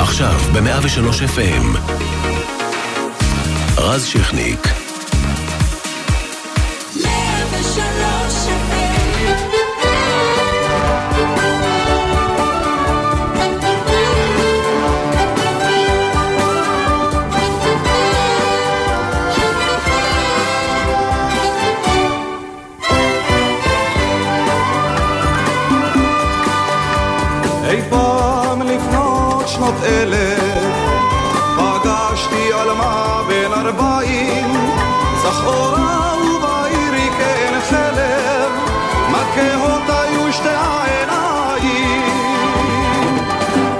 עכשיו ב-103 FM. רז שכניק. אלף פגשתי עלמה בן ארבעים סחורה ובעירי כן חלב מכהות היו שתי העיניים?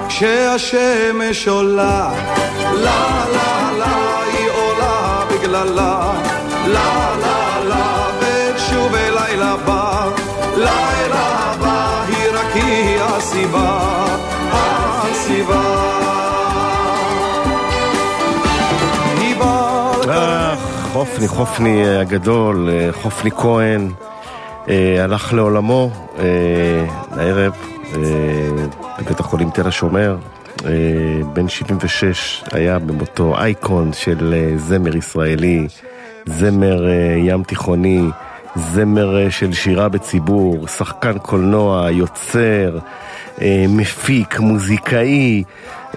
כשהשמש עולה לה לה לה היא עולה בגללה לה לה לה ושוב אליי בא לילה בא היא רק היא הסיבה הסיבה חופני, חופני אה, הגדול, אה, חופני כהן, אה, הלך לעולמו הערב בבית החולים תל השומר. בן 76 היה במותו אייקון של זמר ישראלי, זמר ים תיכוני, זמר של שירה בציבור, שחקן קולנוע, יוצר, מפיק, מוזיקאי.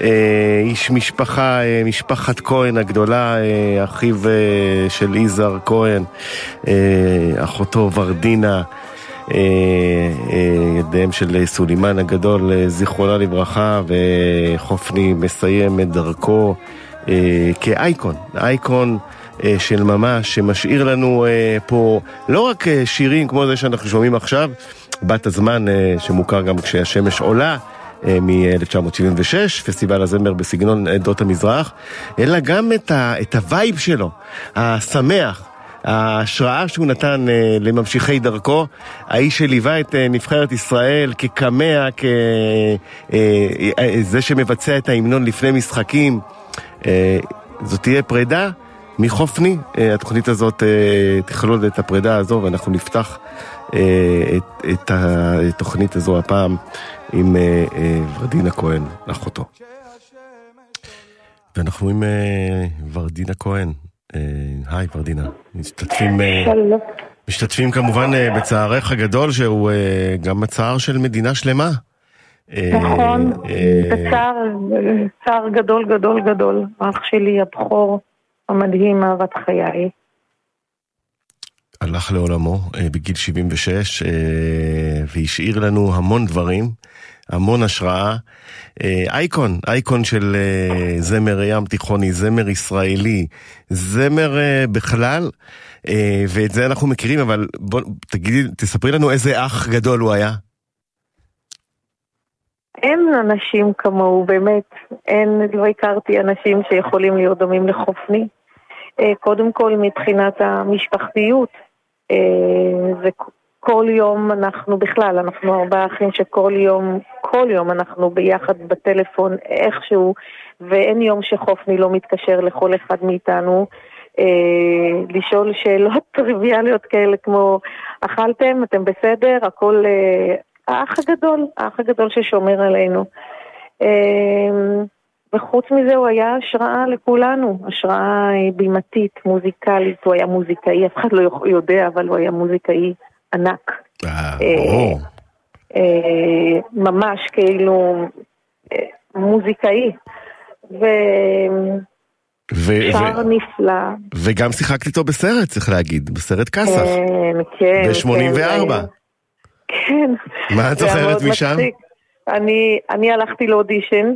אה, איש משפחה, אה, משפחת כהן הגדולה, אה, אחיו של יזהר כהן, אחותו ורדינה, ידיהם של סולימן הגדול, זיכרונה לברכה, וחופני מסיים את דרכו כאייקון, אייקון. של ממש, שמשאיר לנו פה לא רק שירים כמו זה שאנחנו שומעים עכשיו, את הזמר שמוכר גם כשהשמש עולה, אה, מ-1976, פסטיבל הזמר בסגנון עדות המזרח, אלא גם את, ה, את ה vibe שלו, השמח. ההשראה שהוא נתן אה, לממשיכי דרכו, האיש שליווה את אה, נבחרת ישראל כקמע, כזה אה, שמבצע את ההמנון לפני משחקים. אה, זאת תהיה פרידה מחופני, אה, התוכנית הזאת אה, תכלול את הפרידה הזו ואנחנו נפתח uh, את, את התוכנית הזו הפעם עם אה, אה, ורדינה כהן, אחותו. ואנחנו עם אה, ורדינה כהן. היי ורדינה, משתתפים, משתתפים כמובן בצערך הגדול שהוא גם הצער של מדינה שלמה. נכון, זה צער, צער גדול גדול גדול. אח שלי הבכור המדהים, אהבת חיי. הלך לעולמו בגיל 76 והשאיר לנו המון דברים. המון השראה. אה, אייקון, אייקון של אה, זמר ים תיכוני, זמר ישראלי, זמר אה, בכלל, ואת זה אנחנו מכירים, אבל בוא, תגידי, תספרי לנו איזה אח גדול הוא היה. אין אנשים כמוהו, באמת. אין, לא הכרתי אנשים שיכולים להיות דומים לחופני. קודם כל מבחינת המשפחתיות, זה כל יום אנחנו בכלל, אנחנו ארבעה אחים שכל יום, כל יום אנחנו ביחד בטלפון איכשהו, ואין יום שחופני לא מתקשר לכל אחד מאיתנו. אה, לשאול שאלות טריוויאליות כאלה כמו אכלתם, אתם בסדר, הכל... אה, האח הגדול, האח הגדול ששומר עלינו. אה, וחוץ מזה הוא היה השראה לכולנו, השראה בימתית, מוזיקלית, הוא היה מוזיקאי, אף אחד לא יודע, אבל הוא היה מוזיקאי ענק. אה. אה, ממש כאילו אה, מוזיקאי. ו... ו- שר ו- נפלא. וגם שיחקת איתו בסרט, צריך להגיד, בסרט כסף. כן, כן. ב-84. כן. מה את זוכרת משם? אני, אני הלכתי לאודישן,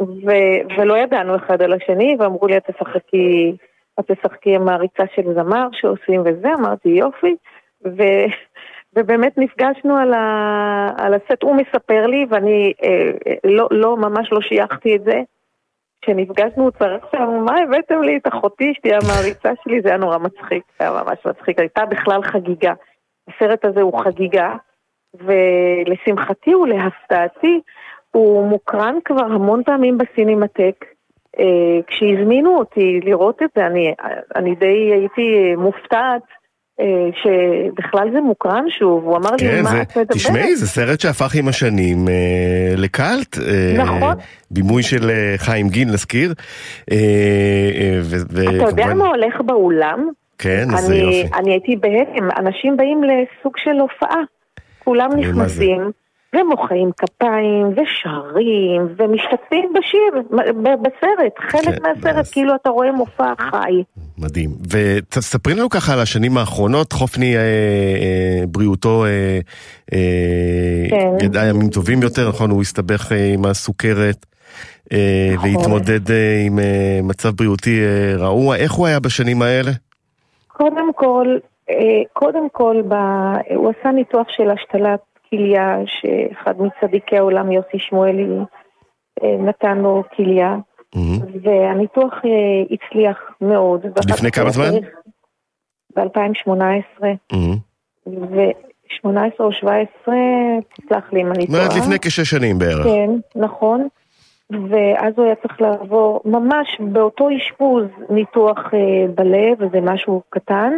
ו- ולא ידענו אחד על השני, ואמרו לי, את תשחקי, את תשחקי עם העריצה של זמר שעושים וזה, אמרתי, יופי. ו- ובאמת נפגשנו על, ה- על הסט, הוא מספר לי, ואני אה, לא, לא, ממש לא שייכתי את זה. כשנפגשנו הוא צרח שם, מה הבאתם לי את אחותי שתהיה המעריצה שלי? זה היה נורא מצחיק, זה היה ממש מצחיק, הייתה בכלל חגיגה. הסרט הזה הוא חגיגה, ולשמחתי ולהפתעתי, הוא מוקרן כבר המון פעמים בסינמטק. אה, כשהזמינו אותי לראות את זה, אני, אני די הייתי מופתעת אה, שבכלל זה מוקרן שוב, הוא אמר לי, כן, מה זה, את מדברת? תשמעי, זה סרט שהפך עם השנים אה, לקאלט. אה, נכון. בימוי של אה, חיים גין, נזכיר. אה, אה, ו- אתה יודע וכמובן- מה הולך באולם? כן, זה אני, יופי. אני הייתי בהלם, אנשים באים לסוג של הופעה. כולם? נכנסים ומוחאים כפיים ושרים ומשתתפים בשיר, בסרט, חלק כן, מהסרט, אז- כאילו אתה רואה מופע חי. מדהים. ותספרי לנו ככה על השנים האחרונות, חופני אה, אה, בריאותו אה, אה, כן. ידע ימים טובים יותר, נכון? הוא הסתבך אה, עם הסוכרת. אה, נכון. והתמודד אה, עם אה, מצב בריאותי אה, רעוע, איך הוא היה בשנים האלה? קודם כל, קודם כל, ב... הוא עשה ניתוח של השתלת כליה, שאחד מצדיקי העולם, יוסי שמואלי, אה, נתן לו כליה, מהמם. והניתוח אה, הצליח מאוד. לפני כמה זמן? צריך- ב-2018, מהמם. ו-18 או 17, תסלח לי אם אני זאת טועה. אומרת לפני כשש שנים בערך. כן, נכון. ואז הוא היה צריך לעבור ממש באותו אשפוז ניתוח אה, בלב, וזה משהו קטן,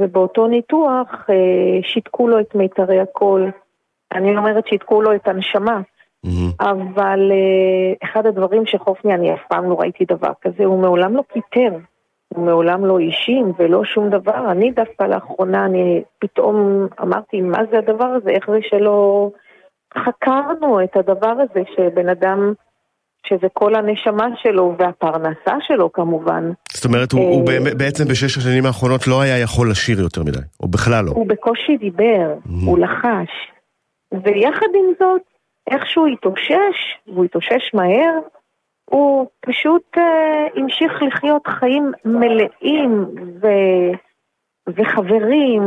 ובאותו ניתוח אה, שיתקו לו את מיתרי הקול. אני אומרת שיתקו לו את הנשמה. אבל אה, אחד הדברים שחופני, אני אף פעם לא ראיתי דבר כזה, הוא מעולם לא פיטר. הוא מעולם לא אישים ולא שום דבר. אני דווקא לאחרונה, אני פתאום אמרתי, מה זה הדבר הזה? איך זה שלא חקרנו את הדבר הזה שבן אדם, שזה כל הנשמה שלו והפרנסה שלו כמובן, זאת אומרת, הוא, הוא אה, בעצם בשש השנים האחרונות לא היה יכול לשיר יותר מדי, או בכלל לא. הוא בקושי דיבר, הוא לחש. ויחד עם זאת, איכשהו התאושש, והוא התאושש מהר, הוא פשוט אה, המשיך לחיות חיים מלאים ו... וחברים,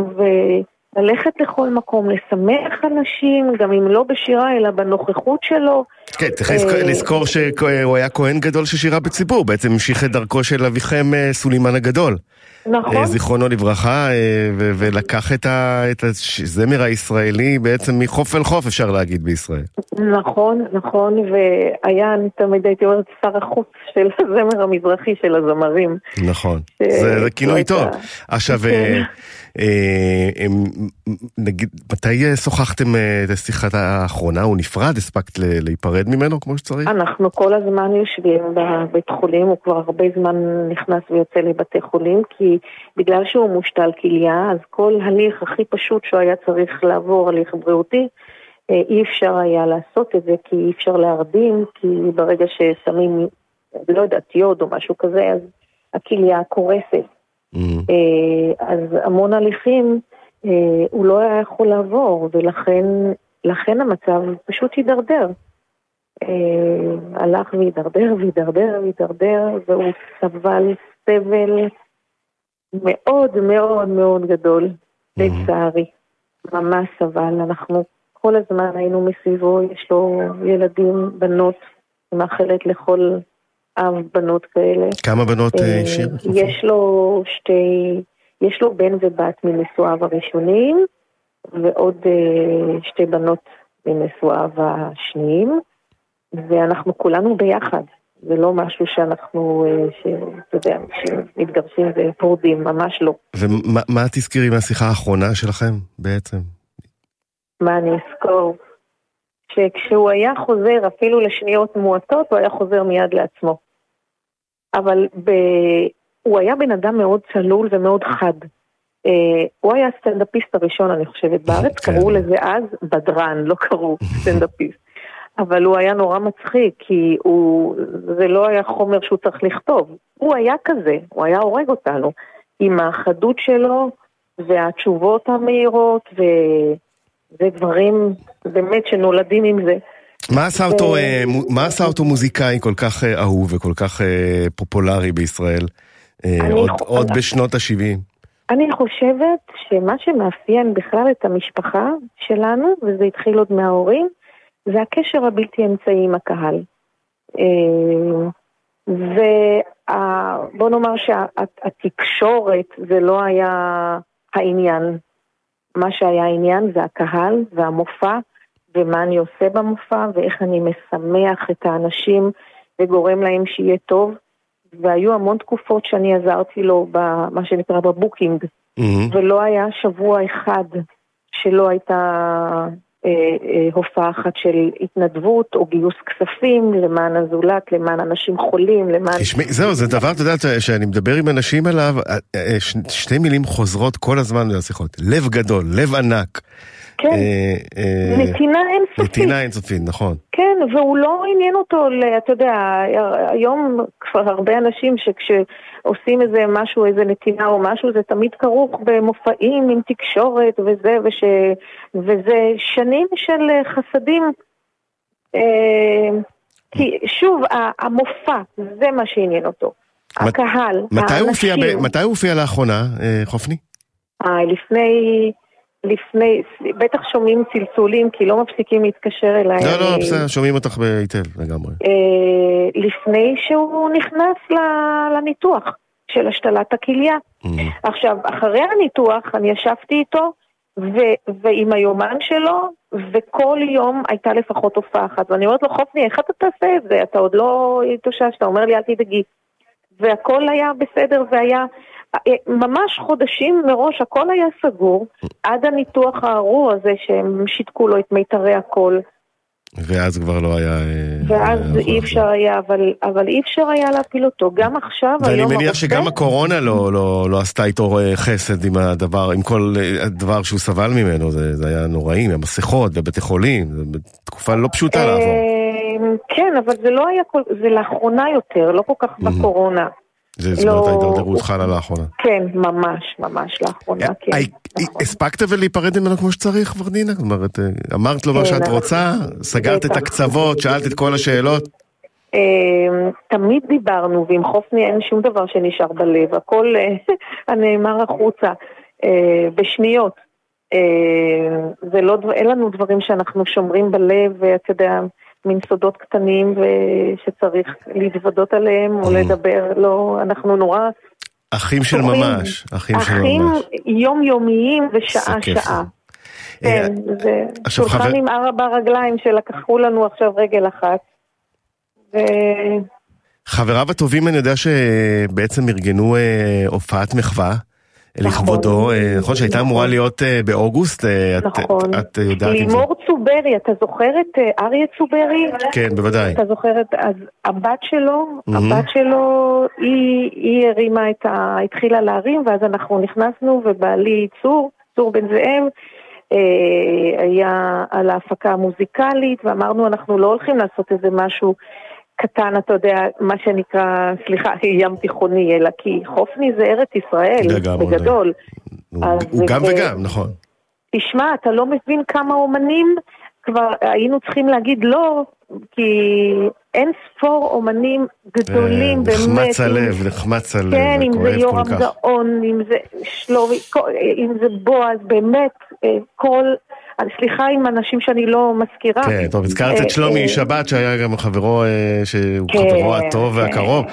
וללכת לכל מקום, לשמח אנשים, גם אם לא בשירה אלא בנוכחות שלו. כן, צריך לזכור- אה, שהוא היה כהן גדול ששירה בציבור, בעצם המשיך את דרכו של אביכם אה, סולימן הגדול. נכון? אה, זיכרונו לברכה, ולקח את הזמר הישראלי בעצם מחוף אל חוף, אפשר להגיד, בישראל. נכון, נכון, והיה, אני תמיד הייתי אומרת, שר החוץ של הזמר המזרחי של הזמרים. נכון, ש- זה זה כינוי טוב. עכשיו, כן. אה, אה, הם- נגיד, מתי אה, שוחחתם אה, את השיחה האחרונה? הוא נפרד? הספקת להיפרד ממנו כמו שצריך? אנחנו כל הזמן יושבים בבית חולים, הוא כבר הרבה זמן נכנס ויוצא לבתי חולים, כי בגלל שהוא מושתל כליה, אז כל הליך הכי פשוט שהוא היה צריך לעבור, הליך בריאותי, אה, אי אפשר היה לעשות את זה, כי אי אפשר להרדים, כי ברגע ששמים, לא יודעת, יוד או משהו כזה, אז הכליה קורסת. Mhm. אה, אז המון הליכים אה, הוא לא היה יכול לעבור, ולכן לכן המצב פשוט הידרדר. אה, הלך והידרדר והידרדר והידרדר, והוא סבל סבל מאוד מאוד מאוד גדול, לצערי. ממש סבל. אנחנו כל הזמן היינו מסביבו, יש לו ילדים, בנות, מאחלת לכל אב בנות כאלה. כמה בנות אה, אה, השאיר? יש לו שתי, יש לו בן ובת מנשואיו הראשונים, ועוד אה, שתי בנות מנשואיו השניים, ואנחנו כולנו ביחד. זה לא משהו שאנחנו, שאתה יודע, שמתגרשים ופורדים, ממש לא. ומה מה תזכרי מהשיחה האחרונה שלכם בעצם? מה אני אזכור? שכשהוא היה חוזר אפילו לשניות מועטות, הוא היה חוזר מיד לעצמו. אבל ב... הוא היה בן אדם מאוד צלול ומאוד חד. אה, הוא היה הסטנדאפיסט הראשון, אני חושבת, בארץ, כן. קראו לזה אז בדרן, לא קראו סטנדאפיסט. אבל הוא היה נורא מצחיק, כי הוא... זה לא היה חומר שהוא צריך לכתוב. הוא היה כזה, הוא היה הורג אותנו. עם החדות שלו והתשובות המהירות, ו... זה דברים באמת שנולדים עם זה. מה עשה אותו, אה, מה עשה אותו מוזיקאי כל כך אה, אהוב וכל כך אה, פופולרי בישראל? עוד- עוד בשנות ה-70. אני חושבת שמה שמאפיין בכלל את המשפחה שלנו, וזה התחיל עוד מההורים, זה הקשר הבלתי אמצעי עם הקהל. ובוא נאמר שהתקשורת זה לא היה העניין. מה שהיה העניין זה הקהל והמופע, ומה אני עושה במופע, ואיך אני משמח את האנשים וגורם להם שיהיה טוב. והיו המון תקופות שאני עזרתי לו במה שנקרא בבוקינג. מהמם. ולא היה שבוע אחד שלא הייתה הופעה אחת של התנדבות או גיוס כספים למען הזולת, למען אנשים חולים, למען... תשמעי, זהו, זה דבר, אתה יודע, שאני מדבר עם אנשים עליו, אה, אה, ש- שתי מילים חוזרות כל הזמן בשיחות. לב גדול, לב ענק. כן, אה, אה, נתינה אינסופית. נתינה אינסופית, נכון. כן, והוא לא עניין אותו, אתה יודע, היום כבר הרבה אנשים שכשעושים איזה משהו, איזה נתינה או משהו, זה תמיד כרוך במופעים עם תקשורת וזה, וש... וזה שנים של חסדים. אה, כי שוב, המופע, זה מה שעניין אותו. הקהל, האנשים. מתי הוא הופיע לאחרונה, אה, חופני? אה, לפני, לפני, בטח שומעים צלצולים כי לא מפסיקים להתקשר אליי. לא, לא, בסדר, שומעים אותך היטב לגמרי. אה, לפני שהוא נכנס לניתוח של השתלת הכליה. מהמם. עכשיו, אחרי הניתוח אני ישבתי איתו ו- ועם היומן שלו, וכל יום הייתה לפחות הופעה אחת. ואני אומרת לו, חופני, איך אתה תעשה את זה? אתה עוד לא התאוששת, אתה אומר לי, אל תדאגי. והכל היה בסדר, והיה ממש חודשים מראש, הכל היה סגור, עד הניתוח הארור הזה שהם שיתקו לו את מיתרי הקול. ואז כבר לא היה... אה, ואז אה, אי אפשר היה, אבל, אבל אי אפשר היה להפיל אותו. גם עכשיו, ואני היום מניח הרופא- שגם הקורונה לא, לא, לא עשתה איתו אה, חסד עם הדבר, עם כל אה, הדבר שהוא סבל ממנו, זה, זה היה נוראי, עם המסכות ובתי חולים, תקופה לא פשוטה לעבור. אה, כן, אבל זה לא היה כל... זה לאחרונה יותר, לא כל כך בקורונה. זה אומרת, לא- ההידרדרות חלה לאחרונה. כן, ממש, ממש לאחרונה, כן. אה, נכון. הספקת ולהיפרד ממנו כמו שצריך, ורדינה? זאת אומרת, אה, אמרת לו מה כן, שאת אנחנו- רוצה, סגרת את. הקצוות, שאלת את כל השאלות. אה, תמיד דיברנו, ועם חופני אין שום דבר שנשאר בלב, הכל אה, הנאמר החוצה, אה, בשניות. אה, זה לא, אין לנו דברים שאנחנו שומרים בלב, ואתה יודע, מין סודות קטנים ושצריך להתוודות עליהם או Mm. לדבר, לא, אנחנו נורא אחים של אחים- ממש, אחים של אחים ממש. יומיומיים איזה ושעה כיף. שעה. אה, כן, זה שולחן עם ארבע רגליים שלקחו לנו עכשיו רגל אחת. חבריו הטובים, אני יודע שבעצם ארגנו אה, הופעת מחווה. לכבודו, אה, נכון שהייתה נכון. אמורה להיות אה, באוגוסט, אה, את- נכון. את יודעת אם זה... לימור צוברי, אתה זוכר את אריה צוברי? כן, בוודאי. אתה זוכר את... אז הבת שלו, מהמם. הבת שלו, היא, היא הרימה את ה... התחילה להרים, ואז אנחנו נכנסנו, ובעלי צור, צור בן זאב, היה על ההפקה המוזיקלית, ואמרנו, אנחנו לא הולכים לעשות איזה משהו קטן, אתה יודע, מה שנקרא, סליחה, ים תיכוני, אלא כי חופני זה ארץ ישראל. בגדול. הוא- הוא גם וגם, נכון. תשמע, אתה לא מבין כמה אומנים כבר היינו צריכים להגיד לא, כי אין ספור אומנים גדולים, אה, באמת. נחמץ הלב, נחמץ הלב, כן, אם זה יורם כל. גאון, אם זה שלומי, כל- אם זה בועז, באמת, אה, כל... סליחה עם אנשים שאני לא מזכירה. כן, טוב, הזכרת אה, את שלומי אה, שבת, שהיה גם חברו, אה, שהוא כן, חברו הטוב כן. והקרוב.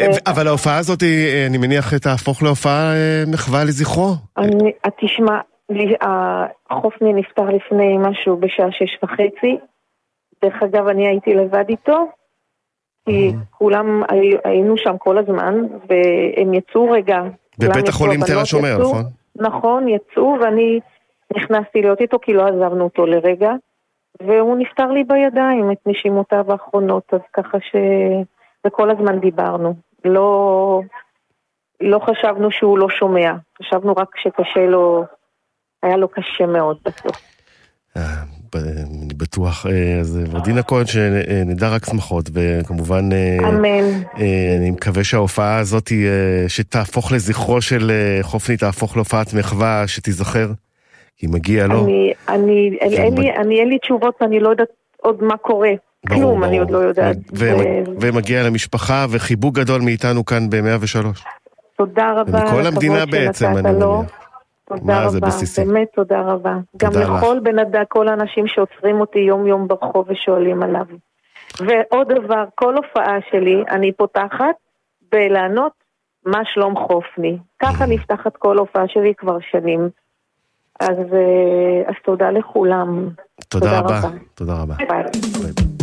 אה. אבל ההופעה הזאת, אה, אני מניח, תהפוך להופעה אה, מחווה לזכרו. תשמע, החופני נפטר לפני משהו בשעה שש וחצי. דרך אגב, אני הייתי לבד איתו, כי כולם הי- היינו שם כל הזמן, והם יצאו רגע. בבית החולים תל הבנות השומר. נכון? נכון, יצאו, ואני נכנסתי להיות איתו כי לא עזבנו אותו לרגע, והוא נפטר לי בידיים, את נשימותיו האחרונות, אז ככה ש... וכל הזמן דיברנו. לא, לא חשבנו שהוא לא שומע, חשבנו רק שקשה לו, היה לו קשה מאוד בסוף. אה, אני בטוח. אה, אז ורדינה כהן, שנדע רק שמחות, וכמובן, אה, אמן. אני מקווה שההופעה הזאת, שתהפוך לזכרו של חופני, תהפוך להופעת מחווה, שתיזכר, כי מגיע לו. אני, אני, אין, אין, לי, אני, אין לי תשובות ואני לא יודעת עוד מה קורה. ברור, כלום, ברור. אני עוד לא יודעת. ו- ומגיע למשפחה, וחיבוק גדול מאיתנו כאן ב-103. תודה רבה. ומכל על המדינה בעצם, אני לו. מניח. תודה רבה, בסיסי. באמת תודה רבה. גם תודה לך. לכל בן אדם, כל האנשים שעוצרים אותי יום יום ברחוב ושואלים עליו. ועוד דבר, כל הופעה שלי, אני פותחת בלענות מה שלום חופני. ככה נפתחת כל הופעה שלי כבר שנים. אז, אה, אז תודה לכולם. תודה רבה. רבה. תודה רבה. ביי. איתנו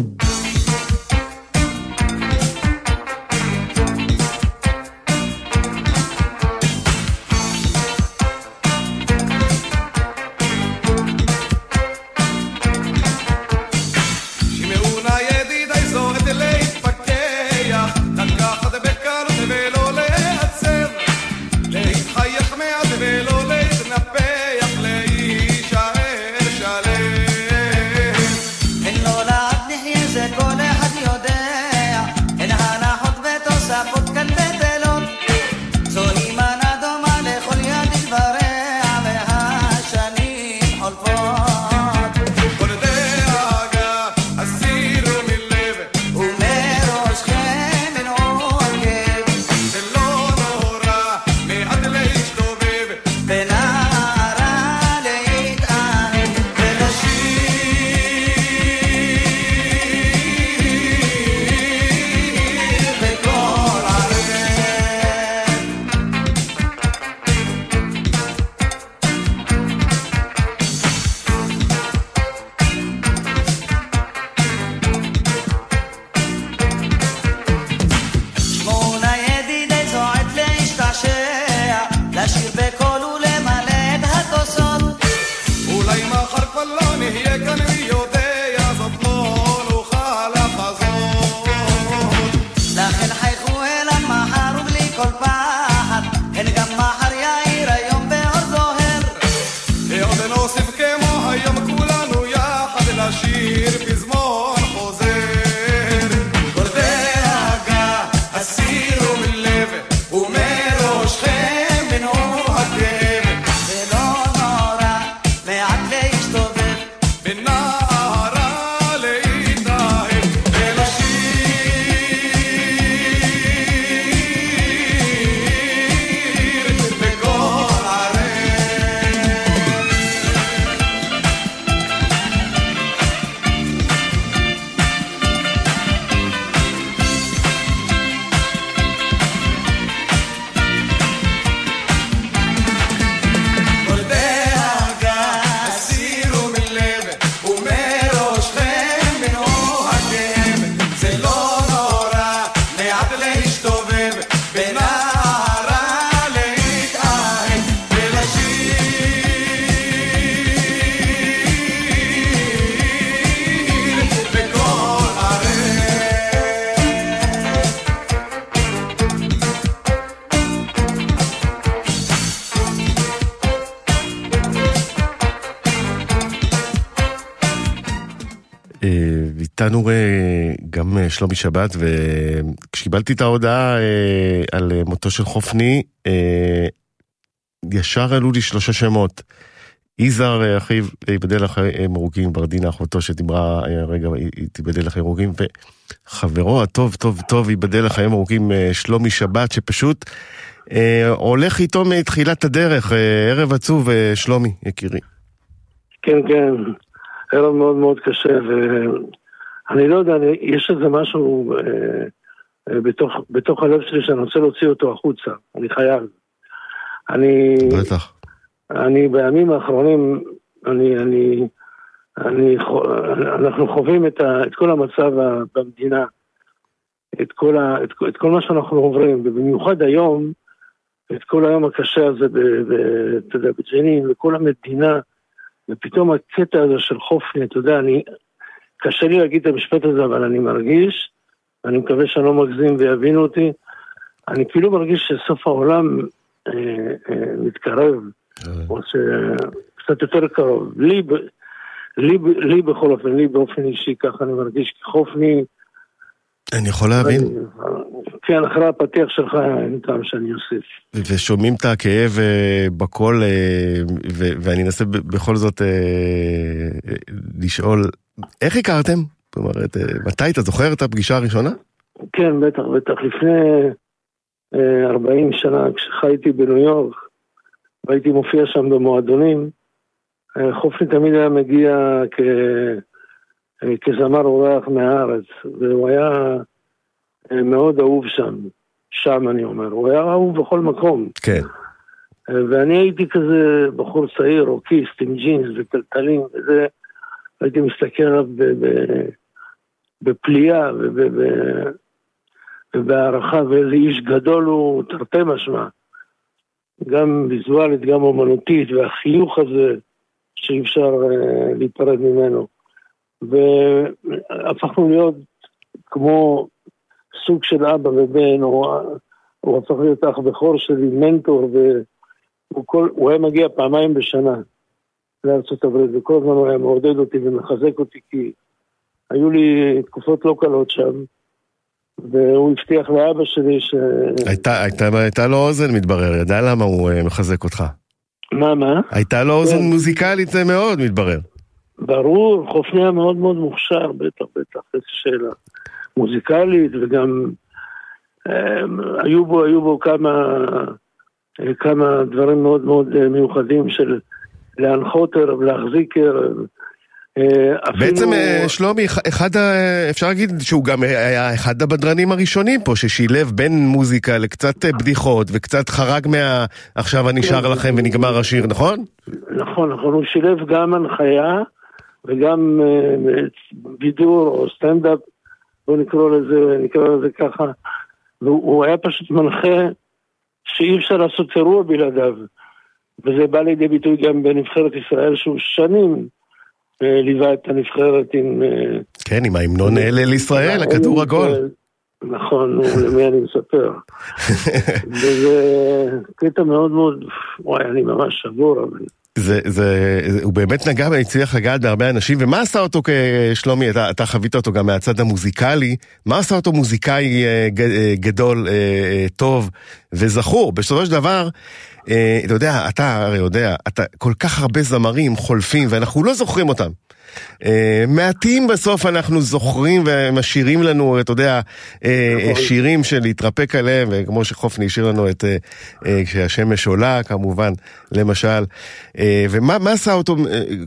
שלומי שבת, וכשקיבלתי את ההודעה אה, על מותו של חופני, ישר עלו לי שלושה שמות. יזהר אחיו, ייבדל לחיים ארוכים, ברדינה אחותו שדיברה רגע, היא תיבדל לחיים ארוכים, וחברו הטוב טוב טוב ייבדל לחיים ארוכים, שלומי שבת, שפשוט אה, הולך איתו מתחילת הדרך, אה, ערב עצוב, אה, שלומי, יקירי. כן, כן, ערב מאוד מאוד קשה, ואני לא יודע, אני, יש איזה משהו אה, אה, בתוך, בתוך הלב שלי שאני רוצה להוציא אותו החוצה, אני חייב. אני... בטח. אני בימים האחרונים, אני, אני, אני, אנחנו חווים את, ה, את כל המצב במדינה, את כל, ה, את, את כל מה שאנחנו עוברים, ובמיוחד היום, את כל היום הקשה הזה, אתה יודע, בג'נין, וכל המדינה, ופתאום הקטע הזה של חופני, אתה יודע, אני, קשה לי להגיד את המשפט הזה, אבל אני מרגיש, אני מקווה שאני לא מגזים ויבינו אותי, אני כאילו מרגיש שסוף העולם אה, אה, מתקרב, אה. או שקצת יותר קרוב. לי, לי, לי בכל אופן, לי באופן אישי, ככה אני מרגיש, כי חופני... אני יכול להבין. כן, אחרי הפתיח שלך אין טעם שאני אוסיף. ושומעים את הכאב uh, בקול, uh, ואני אנסה בכל זאת uh, לשאול, איך הכרתם? זאת אומרת, מתי אתה זוכר את הפגישה הראשונה? כן, בטח, בטח. לפני uh, 40 שנה, כשחייתי בניו יורק, והייתי מופיע שם במועדונים, חופני תמיד היה מגיע כ... כזמר אורח מהארץ, והוא היה אה, מאוד אהוב שם, שם אני אומר, הוא היה אהוב בכל מקום. כן. אה, ואני הייתי כזה בחור צעיר, רוקיסט עם ג'ינס וטלטלים וזה, הייתי מסתכל עליו בפליאה ובהערכה, ואיזה איש גדול הוא, תרתי משמע. גם ויזואלית, גם אומנותית, והחיוך הזה שאי אפשר uh, להיפרד ממנו. והפכנו להיות כמו סוג של אבא ובן, או הוא הפך להיות אח בכור שלי, מנטור, והוא כל, היה מגיע פעמיים בשנה לארצות הברית, וכל הזמן הוא היה מעודד אותי ומחזק אותי, כי היו לי תקופות לא קלות שם. והוא הבטיח לאבא שלי ש... הייתה, הייתה, הייתה לו אוזן מתברר, ידע למה הוא uh, מחזק אותך. מה, מה? הייתה לו אוזן כן. מוזיקלית זה מאוד מתברר. ברור, חופני היה מאוד מאוד מוכשר, בטח, בטח, איזו שאלה. מוזיקלית וגם הם, היו בו, היו בו כמה, כמה דברים מאוד מאוד מיוחדים של להנחות ערב, להחזיק ערב. אפילו... בעצם שלומי, אחד, אפשר להגיד שהוא גם היה אחד הבדרנים הראשונים פה, ששילב בין מוזיקה לקצת בדיחות וקצת חרג מה עכשיו אני שר לכם ונגמר השיר, נכון? נכון, נכון, הוא שילב גם הנחיה וגם בידור או סטנדאפ בוא נקרא לזה, נקרא לזה ככה, והוא היה פשוט מנחה שאי אפשר לעשות אירוע בלעדיו. וזה בא לידי ביטוי גם בנבחרת ישראל, שהוא שנים אה, ליווה את הנבחרת עם... אה, כן, עם ההמנון אלה לישראל, הכדור עגול. נכון, למי אני מספר. וזה קטע מאוד מאוד, וואי, אני ממש שבור, אבל... זה, זה, זה, הוא באמת נגע והצליח לגעת בהרבה אנשים, ומה עשה אותו כשלומי, אתה, אתה חווית אותו גם מהצד המוזיקלי, מה עשה אותו מוזיקאי אה, אה, גדול, אה, טוב וזכור? בסופו של דבר, אתה יודע, אתה הרי יודע, אתה כל כך הרבה זמרים חולפים ואנחנו לא זוכרים אותם. אה, מעטים בסוף אנחנו זוכרים ומשאירים לנו, אתה יודע, אה, נכון. שירים של להתרפק עליהם, וכמו שחופני השאיר לנו את אה, כשהשמש עולה, כמובן, למשל. ומה עשה אותו,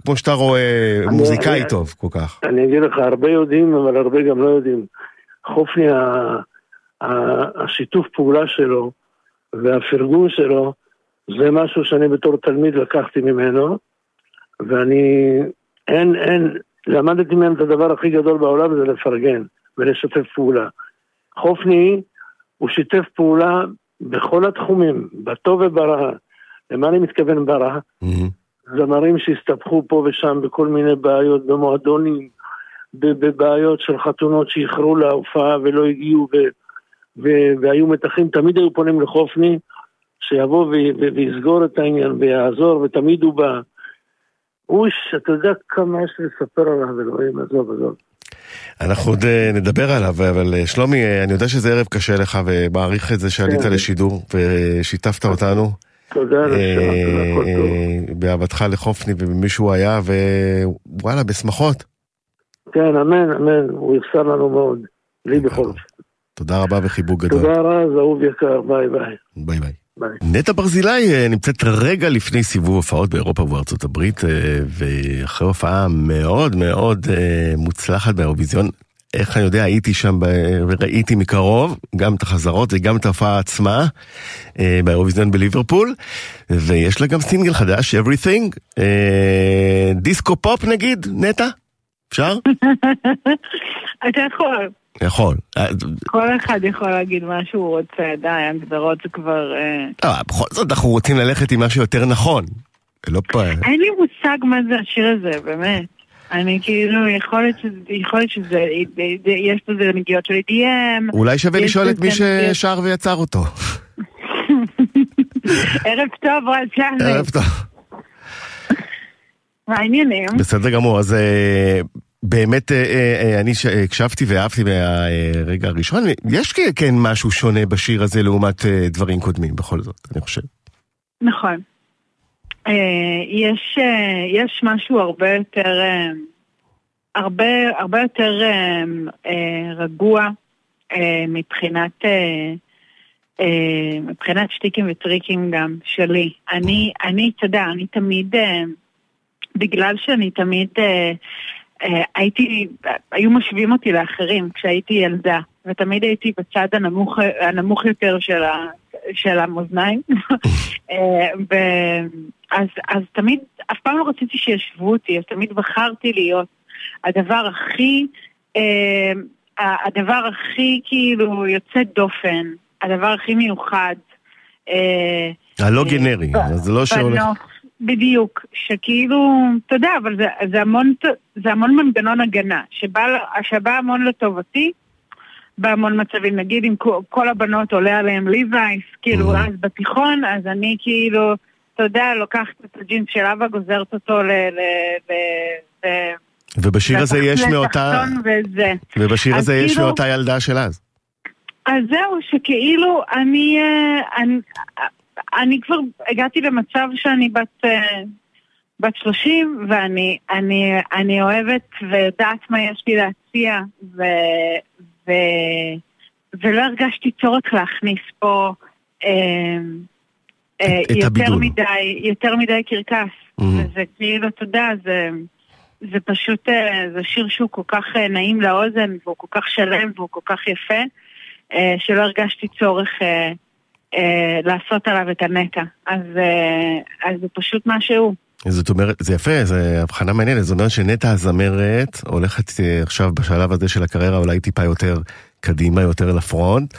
כמו שאתה רואה, מוזיקאי טוב כל כך? אני אגיד לך, הרבה יודעים, אבל הרבה גם לא יודעים. חופני, השיתוף פעולה שלו והפרגון שלו, זה משהו שאני בתור תלמיד לקחתי ממנו, ואני אין, אין, למדתי מהם את הדבר הכי גדול בעולם זה לפרגן ולשתף פעולה. חופני, הוא שיתף פעולה בכל התחומים, בטוב וברע. למה אני מתכוון ברע? Mm-hmm. זמרים שהסתבכו פה ושם בכל מיני בעיות, במועדונים, בבעיות של חתונות שאיחרו להופעה ולא הגיעו ו- ו- והיו מתחים, תמיד היו פונים לחופני שיבוא ו- ויסגור את העניין ויעזור, ותמיד הוא בא. אוש, אתה יודע כמה יש לי לספר עליו, אלוהים, עזוב, עזוב. אנחנו עוד אה, נדבר עליו, אבל אה, שלומי, אה, אני יודע שזה ערב קשה לך, ומעריך את זה שעלית כן. לשידור ושיתפת אותנו. תודה טוב. אה, באהבתך לחופני ובמי שהוא היה, ווואלה, בשמחות. כן, אמן, אמן, הוא יחסר לנו מאוד. לי בכל זאת. תודה רבה וחיבוק גדול. תודה רז, אהוב יקר, ביי ביי. ביי ביי. ביי. נטע ברזילי אה, נמצאת רגע לפני סיבוב הופעות באירופה ובארצות הברית, אה, ואחרי הופעה מאוד מאוד אה, מוצלחת באירוויזיון. איך אני יודע, הייתי שם וראיתי מקרוב גם את החזרות וגם את ההופעה עצמה באירוויזיון בליברפול, ויש לה גם סינגל חדש, Everything, דיסקו פופ נגיד, נטע? אפשר? אתה יכול. יכול. כל אחד יכול להגיד מה שהוא רוצה, די, הגדרות זה כבר... אה, אה, בכל זאת אנחנו רוצים ללכת עם משהו יותר נכון. לא פה... אין לי מושג מה זה השיר הזה, באמת. אני כאילו, יכול להיות שזה, יכול להיות שזה, יש בזה נגיעות של EDM. אולי שווה לשאול את מי ששר ויצר אותו. ערב טוב, רז שלום. ערב טוב. מה העניינים? בסדר גמור, אז אה, באמת אה, אה, אני ש- הקשבתי ואהבתי מהרגע הראשון, יש כן משהו שונה בשיר הזה לעומת אה, דברים קודמים בכל זאת, אני חושב. נכון. אה, יש, אה, יש משהו הרבה יותר, אה, הרבה, הרבה יותר אה, אה, רגוע אה, מבחינת, אה, אה, מבחינת שטיקים וטריקים גם שלי. אני, אני, אתה יודע, אני תמיד, אה, בגלל שאני תמיד אה, אה, הייתי, היו משווים אותי לאחרים כשהייתי ילדה, ותמיד הייתי בצד הנמוך, הנמוך יותר של, ה, של המאזניים. אה, ו- אז, אז תמיד, אף פעם לא רציתי שישבו אותי, אז תמיד בחרתי להיות הדבר הכי, אה, הדבר הכי כאילו יוצא דופן, הדבר הכי מיוחד. אה, הלא אה, גנרי, אז זה לא שהולך... בדיוק, שכאילו, אתה יודע, אבל זה, זה, המון, זה המון מנגנון הגנה, שבא, שבא המון לטובתי, בהמון מצבים, נגיד אם כל, הבנות עולה עליהם ליווייס, כאילו, Mhm. אז בתיכון, אז אני כאילו, אתה יודע, לוקחת את הג'ינס של אבא, גוזרת אותו ל... ל, ל, ל ובשיר הזה יש מאותה... וזה. ובשיר הזה יש כאילו- מאותה ילדה של אז. אז זהו, שכאילו אני, אה, אני, אני כבר הגעתי למצב שאני בת, אה, בת 30 ואני אני, אני אוהבת ויודעת מה יש לי להציע ו, ו, ולא הרגשתי צורך להכניס פה אה, אה, את- יותר הבידול. מדי, יותר מדי קרקס. Mhm. וזה כאילו, אתה יודע, זה... זה פשוט, אה, זה שיר שהוא כל כך נעים לאוזן, והוא כל כך שלם והוא כל כך יפה, שלא הרגשתי צורך אה, לעשות עליו את הנטע. אז, אה, אז זה פשוט מה שהוא. זאת אומרת, זה יפה, זו הבחנה מעניינת, זאת אומרת שנטע הזמרת הולכת אה, עכשיו בשלב הזה של הקריירה אולי טיפה יותר קדימה, יותר לפרונט,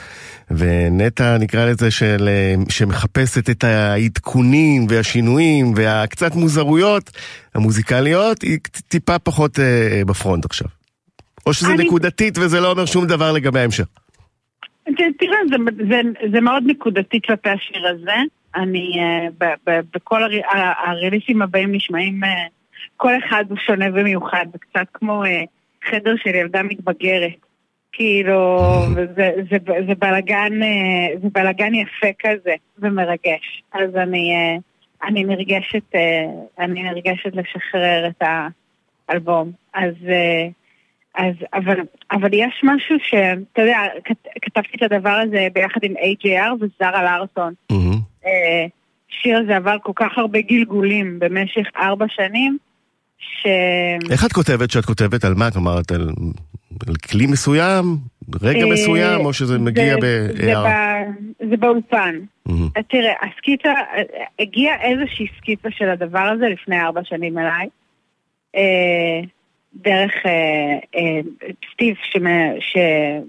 ונטע נקרא לזה של, שמחפשת את העדכונים והשינויים והקצת מוזרויות המוזיקליות, היא טיפה פחות אה, בפרונט עכשיו. או שזה אני- נקודתית וזה לא אומר שום דבר לגבי ההמשך. תראה, זה, זה, זה מאוד נקודתי כלפי השיר הזה. אני, אה, ב, ב, בכל הר, ה- הריליסים הבאים נשמעים, אה, כל אחד הוא שונה ומיוחד, זה קצת כמו אה, חדר של ילדה מתבגרת. כאילו, וזה, זה, זה בלגן, אה, זה בלגן יפה כזה, ומרגש. אז אני, אה, אני נרגשת, אה, אני נרגשת לשחרר את האלבום. אז... אה, אז, אבל, אבל יש משהו שאתה יודע, כת, כתבתי את הדבר הזה ביחד עם AJR וזרה לארסון. מהמם. אה, שיר הזה עבר כל כך הרבה גלגולים במשך ארבע שנים, ש... איך את כותבת שאת כותבת על מה? כלומר, את על, על כלי מסוים, רגע אה, מסוים, או שזה מגיע זה, זה? ב, זה באולפן. אה, תראה, הסקיצה, אה, הגיעה איזושהי סקיצה של הדבר הזה לפני ארבע שנים אליי. אה, דרך אה, אה, סטיב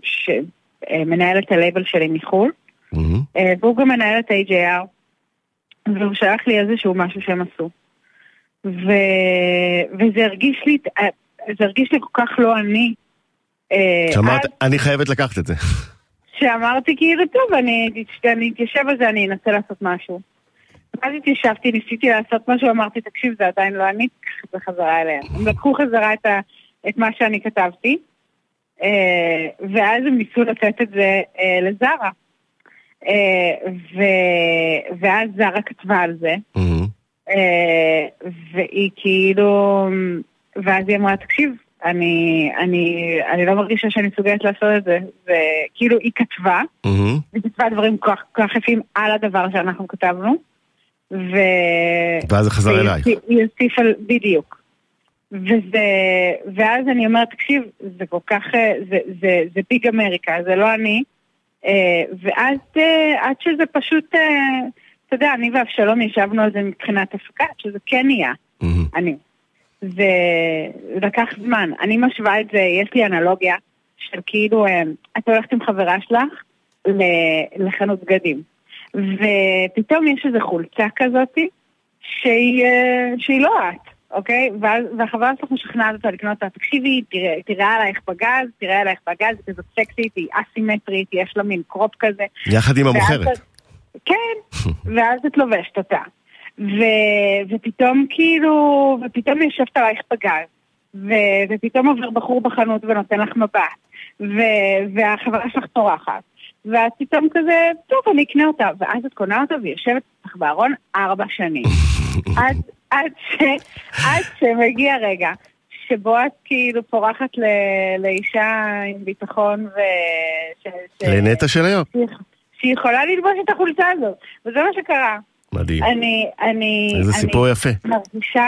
שמנהל את הלייבל שלי מחו"ל. אה, והוא גם מנהל את ה-AJR, והוא שלח לי איזשהו משהו שהם עשו. ו... וזה הרגיש לי, אה, זה הרגיש לי כל כך לא אני. אה, שאמרת, אני חייבת לקחת את זה. שאמרתי כאילו, טוב, אני, אני אתיישב על זה, אני אנסה לעשות משהו. ואז התיישבתי, ניסיתי לעשות משהו, אמרתי, תקשיב, זה עדיין לא אני, תקח את זה חזרה אליהם. הם לקחו חזרה את, ה, את מה שאני כתבתי, אה, ואז הם ניסו לתת את זה אה, לזרה. אה, ו- ואז זרה כתבה על זה. אה, והיא כאילו, ואז היא אמרה, תקשיב, אני, אני, אני לא מרגישה שאני מסוגלת לעשות את זה. וכאילו היא כתבה, מהמם. היא כתבה דברים כל כך יפים על הדבר שאנחנו כתבנו, ו... ואז זה חזר אלייך. היא הוסיפה, בדיוק. וזה, ואז אני אומרת, תקשיב, זה כל כך, אה, זה, זה, זה ביג אמריקה, זה לא אני. אה, ואז אה, עד שזה פשוט, אתה יודע, אני ואבשלום ישבנו על זה מבחינת הפקה, שזה כן נהיה, מהמם. אני. זה לקח זמן. אני משווה את זה, יש לי אנלוגיה של כאילו, את הולכת עם חברה שלך לחנות בגדים, ופתאום יש איזו חולצה כזאתי שהיא, אה, שהיא לא את. אוקיי? והחברה שלך משכנעת אותה לקנות אותה, תקשיבי, תראה, תראה עלייך בגז, תראה עלייך בגז, היא כזאת סקסית, היא אסימטרית, יש לה מין קרופ כזה. יחד עם המוכרת. כן, ואז את לובשת אותה. ו... ופתאום כאילו, ופתאום יושבת עלייך בגז. ו... ופתאום עובר בחור בחנות ונותן לך מבט. ו... והחברה שלך טורחת. ואת פתאום כזה, טוב, אני אקנה אותה. ואז את קונה אותה והיא יושבת לך בארון ארבע שנים. עד, עד, ש... עד שמגיע רגע שבו את כאילו פורחת ל... לאישה עם ביטחון ו... ש... ש... לנטע של היום. שהיא- שהיא יכולה ללבוש את החולצה הזאת, וזה מה שקרה. מדהים. אני, אני, איזה אני סיפור יפה. מרגישה,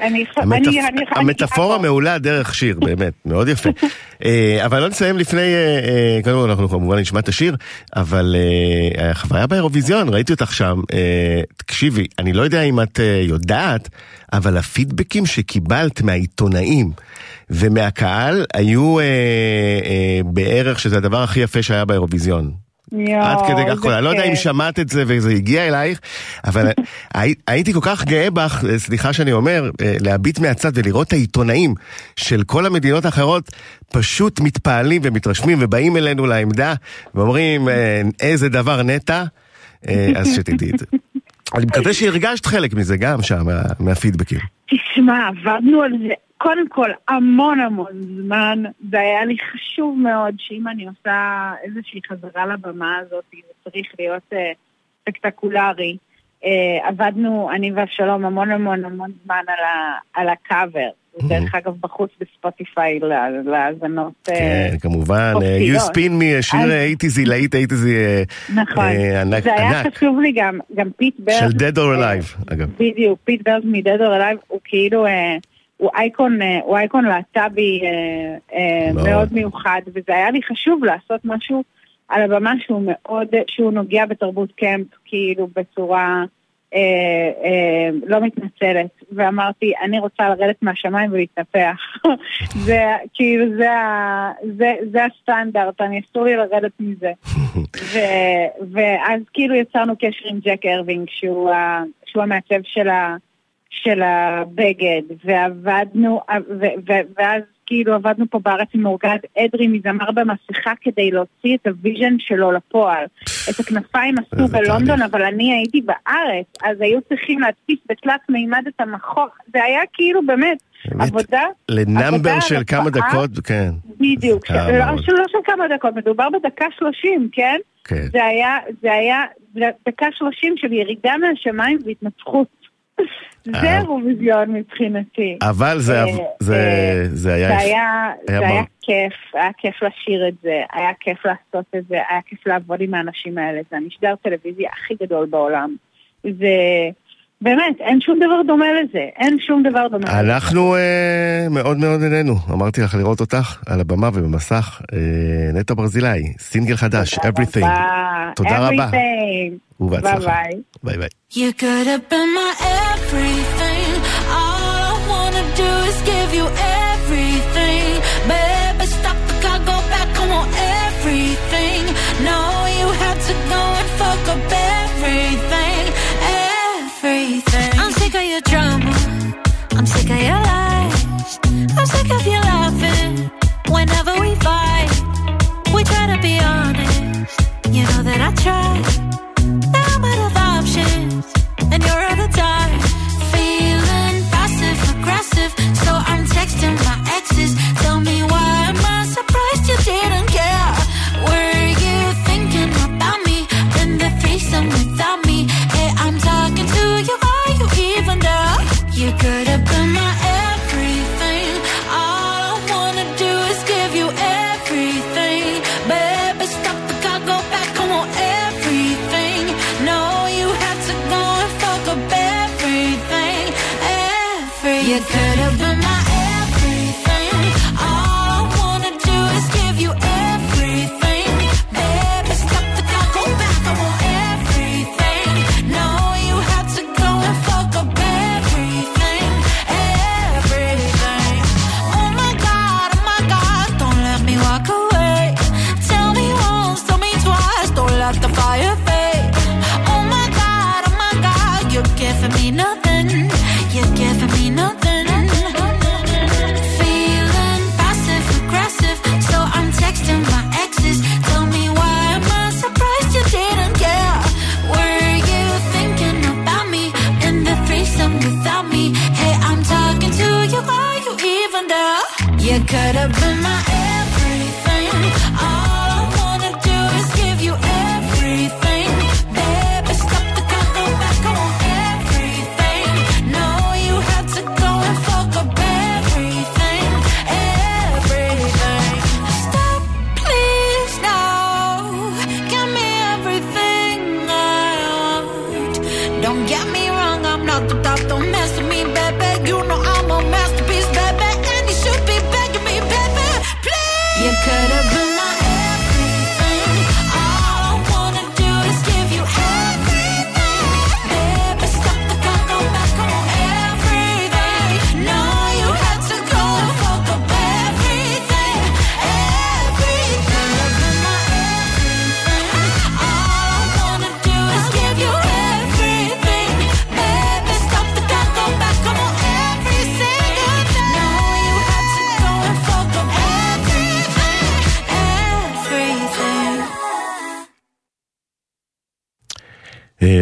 אני, המטפ- אני, אני, המטאפורה אני, מעולה דרך שיר, באמת, מאוד יפה. אה, אבל לא נסיים לפני, אה, אה, קודם כל אנחנו כמובן נשמע את השיר, אבל החוויה באירוויזיון, ראיתי אותך שם, תקשיבי, אני לא יודע אם את יודעת, אבל הפידבקים שקיבלת מהעיתונאים ומהקהל היו בערך שזה הדבר הכי יפה שהיה באירוויזיון. יואו, עד כדי כך, אני לא יודע אם. שמעת את זה וזה הגיע אלייך, אבל הי- הייתי כל כך גאה בך, אה, סליחה שאני אומר, אה, להביט מהצד ולראות את העיתונאים של כל המדינות האחרות פשוט מתפעלים ומתרשמים ובאים אלינו לעמדה ואומרים אה, איזה דבר נטע, אה, אז שתדעי את זה. אני מקווה שהרגשת חלק מזה גם שם, מה- מהפידבקים. תשמע, עבדנו על זה קודם כל המון המון זמן, זה היה לי חשוב מאוד שאם אני עושה איזושהי חזרה לבמה הזאת, זה צריך להיות אה, ספקטקולרי. אה, עבדנו, אני ואבשלום, המון המון המון זמן על, ה, על הקאבר. Mhm. דרך אגב, בחוץ בספוטיפיי להאזנות. אה, כן, כמובן, אה, You. Spin Me, שיר אז- אייטיזי, להיט אייטיזי אה, נכון. אה, ענק. זה היה ענק. חשוב לי גם, גם פיט ברנס. של Dead or Alive, אגב. בדיוק, פיט ברנס מ-Dead or Alive הוא כאילו, אה, הוא אייקון, אה, הוא אייקון להט"בי אה, אה, מאוד. מיוחד, וזה היה לי חשוב לעשות משהו על הבמה שהוא מאוד, שהוא נוגע בתרבות camp, כאילו בצורה אה, אה, לא מתנצלת, ואמרתי, אני רוצה לרדת מהשמיים ולהתנפח. זה כאילו, זה, זה, זה הסטנדרט, אני אסור לי לרדת מזה. ו- ואז כאילו יצרנו קשר עם ג'ק ארווינג, שהוא, שהוא המעצב של, ה- של הבגד, ועבדנו, ו- ו- ואז כאילו עבדנו פה בארץ עם אורגד אדרי מזמר במסכה כדי להוציא את ה vision שלו לפועל. את הכנפיים עשו בלונדון. אבל אני הייתי בארץ, אז היו צריכים להדפיס בתלת מימד את המחוך. זה היה כאילו באמת עבודה, ל number של כמה. דקות, כן. בדיוק, לא. שלא של כמה דקות, מדובר בדקה שלושים, כן? כן. זה היה, זה היה דקה שלושים של ירידה מהשמיים והתנצחות. אה. זה אירוויזיון מבחינתי. אבל זה, אה, זה, אה, זה היה... זה. היה, היה זה היה כיף, היה כיף לשיר את זה, היה כיף לעשות את זה, היה כיף לעבוד עם האנשים האלה, זה המשדר טלוויזיה הכי גדול בעולם. זה... באמת, אין שום דבר דומה לזה, אין שום דבר דומה לזה. אנחנו אה, מאוד מאוד נהנינו, אמרתי לך לראות אותך על הבמה ובמסך. אה, נטע ברזילי, סינגל חדש, Everything. רבה. תודה רבה. Everything. Bye bye. Bye bye. You could have been my everything. All I wanna do is give you everything. Baby, stop the car, go back, I want everything. No, you had to go and fuck up everything. Everything. I'm sick of your drama. I'm sick of your lies. I'm sick of laughing whenever we fight. We try to be honest. You know that I try.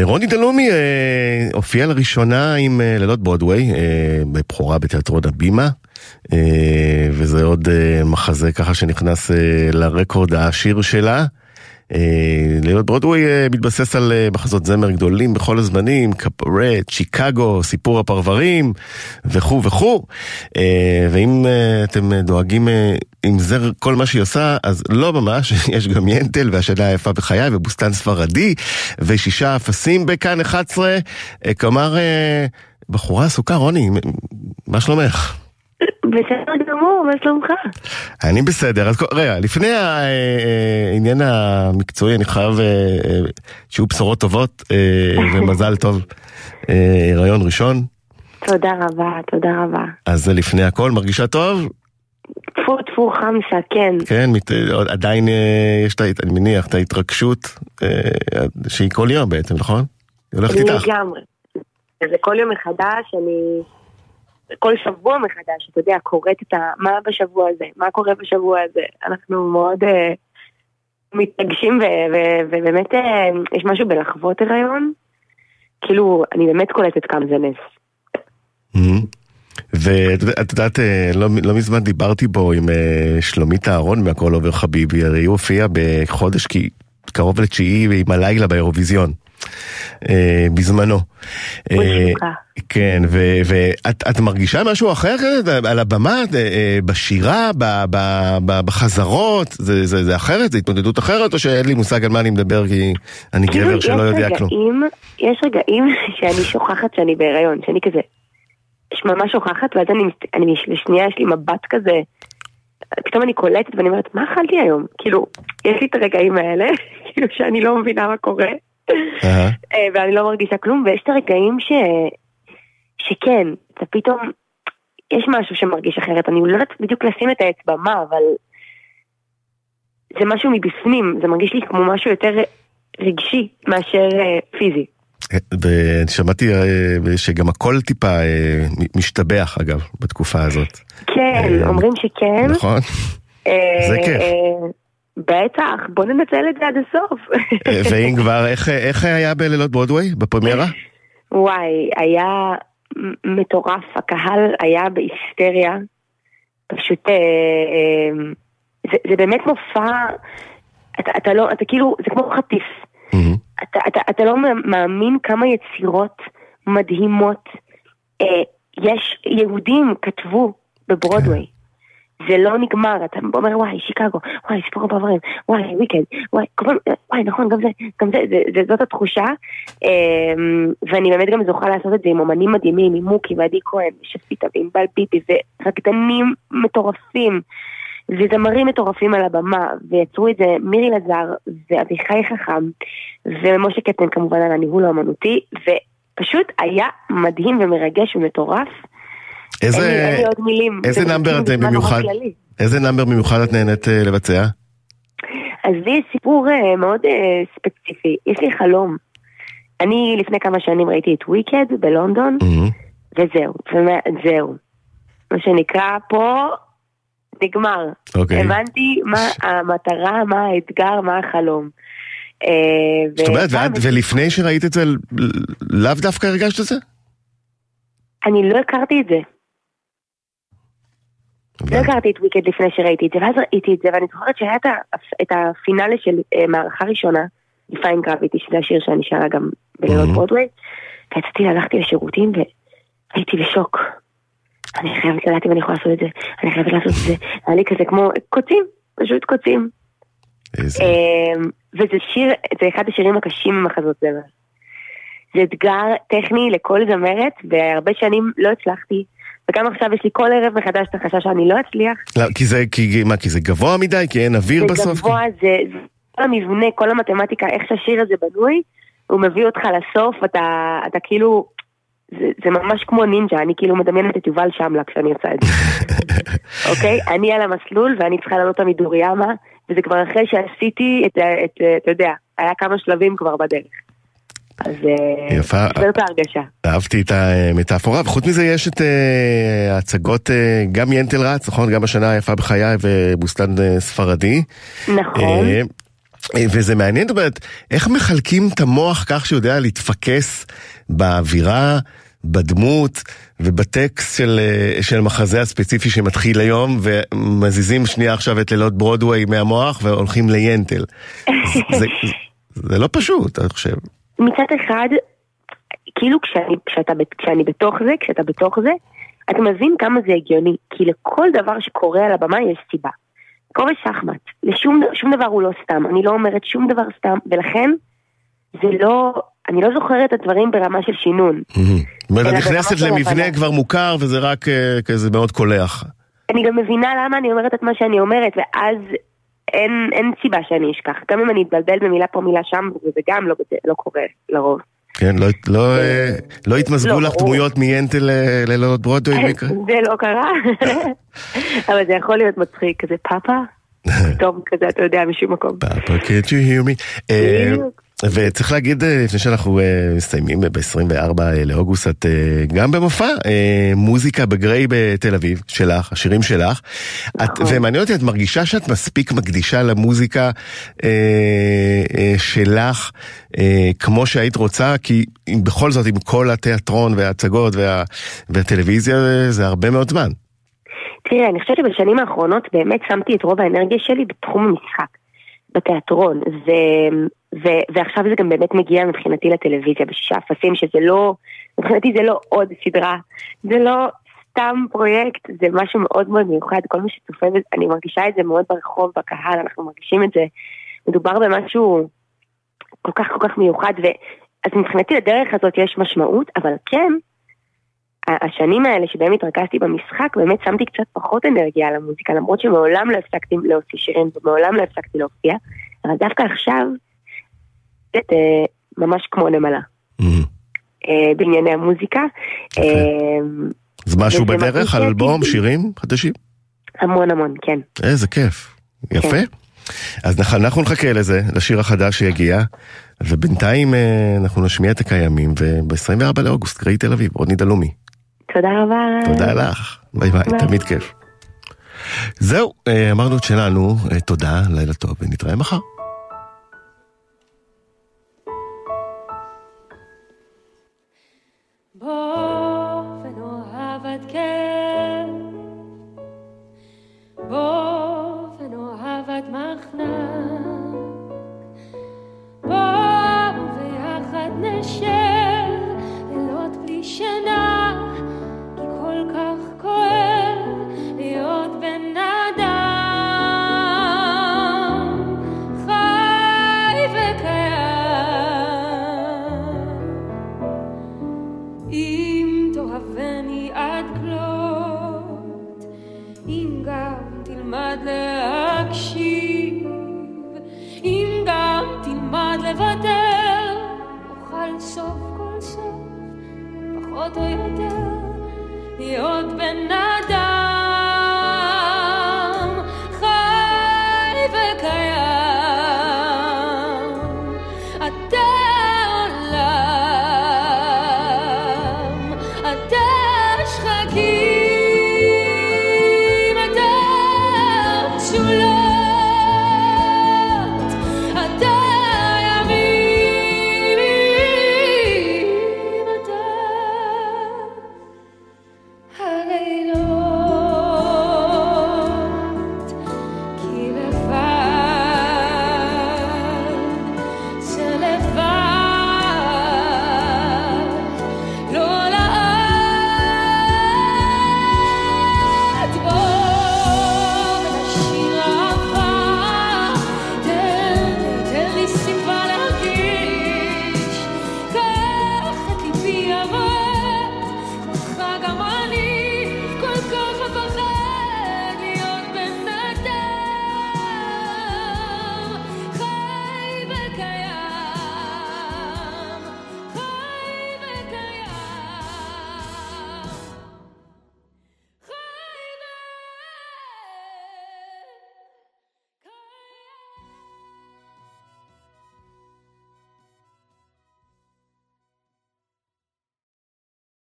רוני דלומי אה, הופיע לראשונה עם אה, לילות ברודוויי, אה, בבכורה בתיאטרון הבימה, אה, וזה עוד אה, מחזה ככה שנכנס אה, לרקורד העשיר שלה. אה, לילות ברודוויי אה, מתבסס על אה, מחזות זמר גדולים בכל הזמנים, קפרט, שיקגו, סיפור הפרברים וכו' וכו'. ואם אתם דואגים אם זה כל מה שהיא עושה, אז לא ממש, יש גם ינטל והשנה היפה בחיי ובוסתן ספרדי ושישה אפסים בכאן 11. אה, כלומר, בחורה עסוקה, רוני, מה שלומך? בסדר גמור, מה שלומך? אני בסדר, אז רגע, לפני ה- אה, העניין המקצועי, אני חייב אה, אה, שיהיו בשורות טובות אה, ומזל טוב. אה, הריון ראשון, תודה רבה, תודה רבה. אז זה לפני הכל, מרגישה טוב? טפו טפו חמסה, כן. כן, מת, עדיין אה, יש, את אני מניח, את ההתרגשות אה, שהיא כל יום בעצם, נכון? היא הולכת איתך. לגמרי. זה כל יום מחדש, אני... כל שבוע מחדש, אתה יודע, קוראת את ה... מה בשבוע הזה, מה קורה בשבוע הזה. אנחנו מאוד אה, מתרגשים, ו- ו- ובאמת אה, יש משהו בלחוות הריון. כאילו, אני באמת קולטת כמה זה נס. ואת יודע- את יודעת, אה, לא, לא מזמן דיברתי בו עם אה, שלומית אהרון מהכל עובר חביבי, הרי היא הופיעה בחודש כי קרוב לתשיעי עם הלילה באירוויזיון. אה, בזמנו. אה. כן, ואת את מרגישה משהו אחר כזה על הבמה, אה, אה, בשירה, בחזרות, זה, אחרת, זה התמודדות אחרת, או שאין לי מושג על מה אני מדבר כי אני כאילו, גבר שלא יודע כלום. יש רגעים שאני שוכחת שאני בהיריון, שאני כזה, ממש שוכחת, ואז אני, לשנייה יש לי מבט כזה, פתאום אני קולטת ואני אומרת, מה אכלתי היום? כאילו, יש לי את הרגעים האלה, כאילו שאני לא מבינה מה קורה. אה, ואני לא מרגישה כלום, ויש את הרגעים ש... שכן, אתה פתאום, יש משהו שמרגיש אחרת, אני לא יודעת בדיוק לשים את האצבע מה, אבל זה משהו מבפנים, זה מרגיש לי כמו משהו יותר רגשי מאשר אה, פיזי. ושמעתי אה, שגם הכל טיפה אה, משתבח אגב בתקופה הזאת, כן, אה, אומרים שכן. נכון? אה, זה כיף. בטח, בוא ננצל את זה עד הסוף. אה, ואם כבר, איך- איך היה בלילות ברודוויי, בפרמיירה? וואי, היה מטורף, הקהל היה בהיסטריה. פשוט, אה, אה, זה, זה באמת מופע, אתה, אתה לא, אתה כאילו, זה כמו חטיף. מהמם. אתה, אתה, אתה לא מאמין כמה יצירות מדהימות אה, יש, יהודים כתבו בברודוויי. זה לא נגמר, אתה אומר וואי, שיקגו, וואי, סיפור הפרברים, וואי, ויקד, וואי, וואי, נכון, גם זה, גם זה, זה, זה זאת התחושה. אמ, ואני באמת גם זוכה לעשות את זה עם אומנים מדהימים, עם מוקי ועדי כהן, ושפיטה ועם בל פיפי, ורקדנים מטורפים. וזמרים מטורפים על הבמה, ויצרו את זה מירי לזר ואביחי חכם, ומשה קטן כמובן על הניהול האמנותי, ופשוט היה מדהים ומרגש ומטורף. איזה, אין לי- אין לי עוד מילים. איזה זה נאמבר אתם נורא במיוחד. איזה נאמבר במיוחד את נהנית אה, לבצע? אז לי יש סיפור אה, מאוד אה, ספציפי, יש לי חלום. אני לפני כמה שנים ראיתי את וויקד בלונדון, מהמם. וזהו, זהו. מה שנקרא פה, נגמר. אוקיי. הבנתי מה המטרה, מה האתגר, מה החלום. זאת אומרת, ו- ואת- ולפני שראית את זה, לאו דווקא הרגשת את זה? אני לא הכרתי את זה. לא. הכרתי את וויקד לפני שראיתי את זה, ואז ראיתי את זה, ואני זוכרת שהיה את הפינאלה של אה, מערכה ראשונה, דיפיין גרביטי, שזה השיר שאני שרה גם בלילות Mhm. ברודווי, ויצאתי, הלכתי לשירותים והייתי בשוק. אני חייבת לדעת אם אני יכולה לעשות את זה, אני חייבת לעשות את זה, היה לי כזה כמו קוצים, פשוט קוצים. אמ, וזה שיר, זה אחד השירים הקשים במחזות זמר. זה אתגר טכני לכל זמרת, והרבה שנים לא הצלחתי, וגם עכשיו יש לי כל ערב מחדש את החשש שאני לא אצליח. לא, כי זה, כי, מה, כי זה גבוה מדי? כי אין אוויר זה בסוף? גבוה, זה, זה כל המבנה, כל המתמטיקה, איך שהשיר הזה בנוי, הוא מביא אותך לסוף, אתה, אתה כאילו, זה, זה ממש כמו נינג'ה, אני כאילו מדמיינת את יובל שמלה כשאני עושה את זה. אוקיי? אני על המסלול ואני צריכה לעלות המדוריאמה, וזה כבר אחרי שעשיתי את, את, ה- אתה יודע, היה כמה שלבים כבר בדרך. אז אה, יפה. זאת ההרגשה. אהבתי את המטאפורה, וחוץ מזה יש את אה, ההצגות, אה, גם ינטל רץ, נכון? גם השנה היפה בחיי ובוסתן אה, ספרדי. נכון. וזה מעניין, זאת אומרת, איך מחלקים את המוח כך שהוא יודע להתפקס באווירה, בדמות ובטקסט של, של מחזה הספציפי שמתחיל היום, ומזיזים שנייה עכשיו את לילות ברודוויי מהמוח והולכים ליינטל. זה, זה, זה לא פשוט, אני חושב. מצד אחד, כאילו כשאני, כשאתה, כשאני בתוך זה, כשאתה בתוך זה, אתה מבין כמה זה הגיוני, כי לכל דבר שקורה על הבמה יש סיבה. כמו בשחמט, לשום שום דבר הוא לא סתם, אני לא אומרת שום דבר סתם, ולכן זה לא, אני לא זוכרת את הדברים ברמה של שינון. זאת אומרת, את נכנסת למבנה. כבר מוכר וזה רק אה, כזה מאוד קולח. אני גם מבינה למה אני אומרת את מה שאני אומרת, ואז אין, אין סיבה שאני אשכח. גם אם אני אתבלבל במילה פה מילה שם, וזה גם לא, לא קורה לרוב. כן, לא, לא, אה, לא התמזגו לא, לך ברור. דמויות מיינטל אה, ללילות ברודווי? מקרה? זה לא קרה, אבל זה יכול להיות מצחיק, כזה פאפה, פתאום כזה, אתה יודע, משום מקום. פאפה, can't you hear me? אה. וצריך להגיד, אה, לפני שאנחנו אה, מסיימים ב-24 לאוגוסט, את אה, גם במופע אה, מוזיקה בגריי בתל אביב, שלך, השירים שלך. את, נכון. ומעניין אותי, את מרגישה שאת מספיק מקדישה למוזיקה אה, אה, שלך, אה, כמו שהיית רוצה? כי בכל זאת, עם כל התיאטרון וההצגות וה, והטלוויזיה, אה, זה הרבה מאוד זמן. תראה, אני חושבת שבשנים האחרונות באמת שמתי את רוב האנרגיה שלי בתחום המשחק, בתיאטרון, ו... ו... ועכשיו זה גם באמת מגיע מבחינתי לטלוויזיה בשישה אפסים, שזה לא, מבחינתי זה לא עוד סדרה, זה לא סתם פרויקט, זה משהו מאוד מאוד מיוחד, כל מי שצופה אני מרגישה את זה מאוד ברחוב, בקהל, אנחנו מרגישים את זה, מדובר במשהו כל כך כל כך מיוחד, ו... אז מבחינתי לדרך הזאת יש משמעות, אבל כן, השנים האלה שבהם התרכזתי במשחק, באמת שמתי קצת פחות אנרגיה על המוזיקה, למרות שמעולם לא הפסקתי להוציא שירים ומעולם לא הפסקתי להופיע, אבל דווקא עכשיו, זה אה, ממש כמו נמלה. אה, בענייני המוזיקה. יפה. אה, אז משהו בדרך, אלבום, שירים חדשים? המון המון, כן. איזה כיף. יפה. אז נח- אנחנו נחכה לזה, לשיר החדש שיגיע, ובינתיים אה, אנחנו נשמיע את הקיימים, וב-24 לאוגוסט, גראי תל אביב, רוני דלומי. תודה רבה. תודה לך, ביי ביי, ביי. תמיד כיף. זהו, אה, אמרנו את שלנו, אה, תודה, לילה טוב, ונתראה מחר. and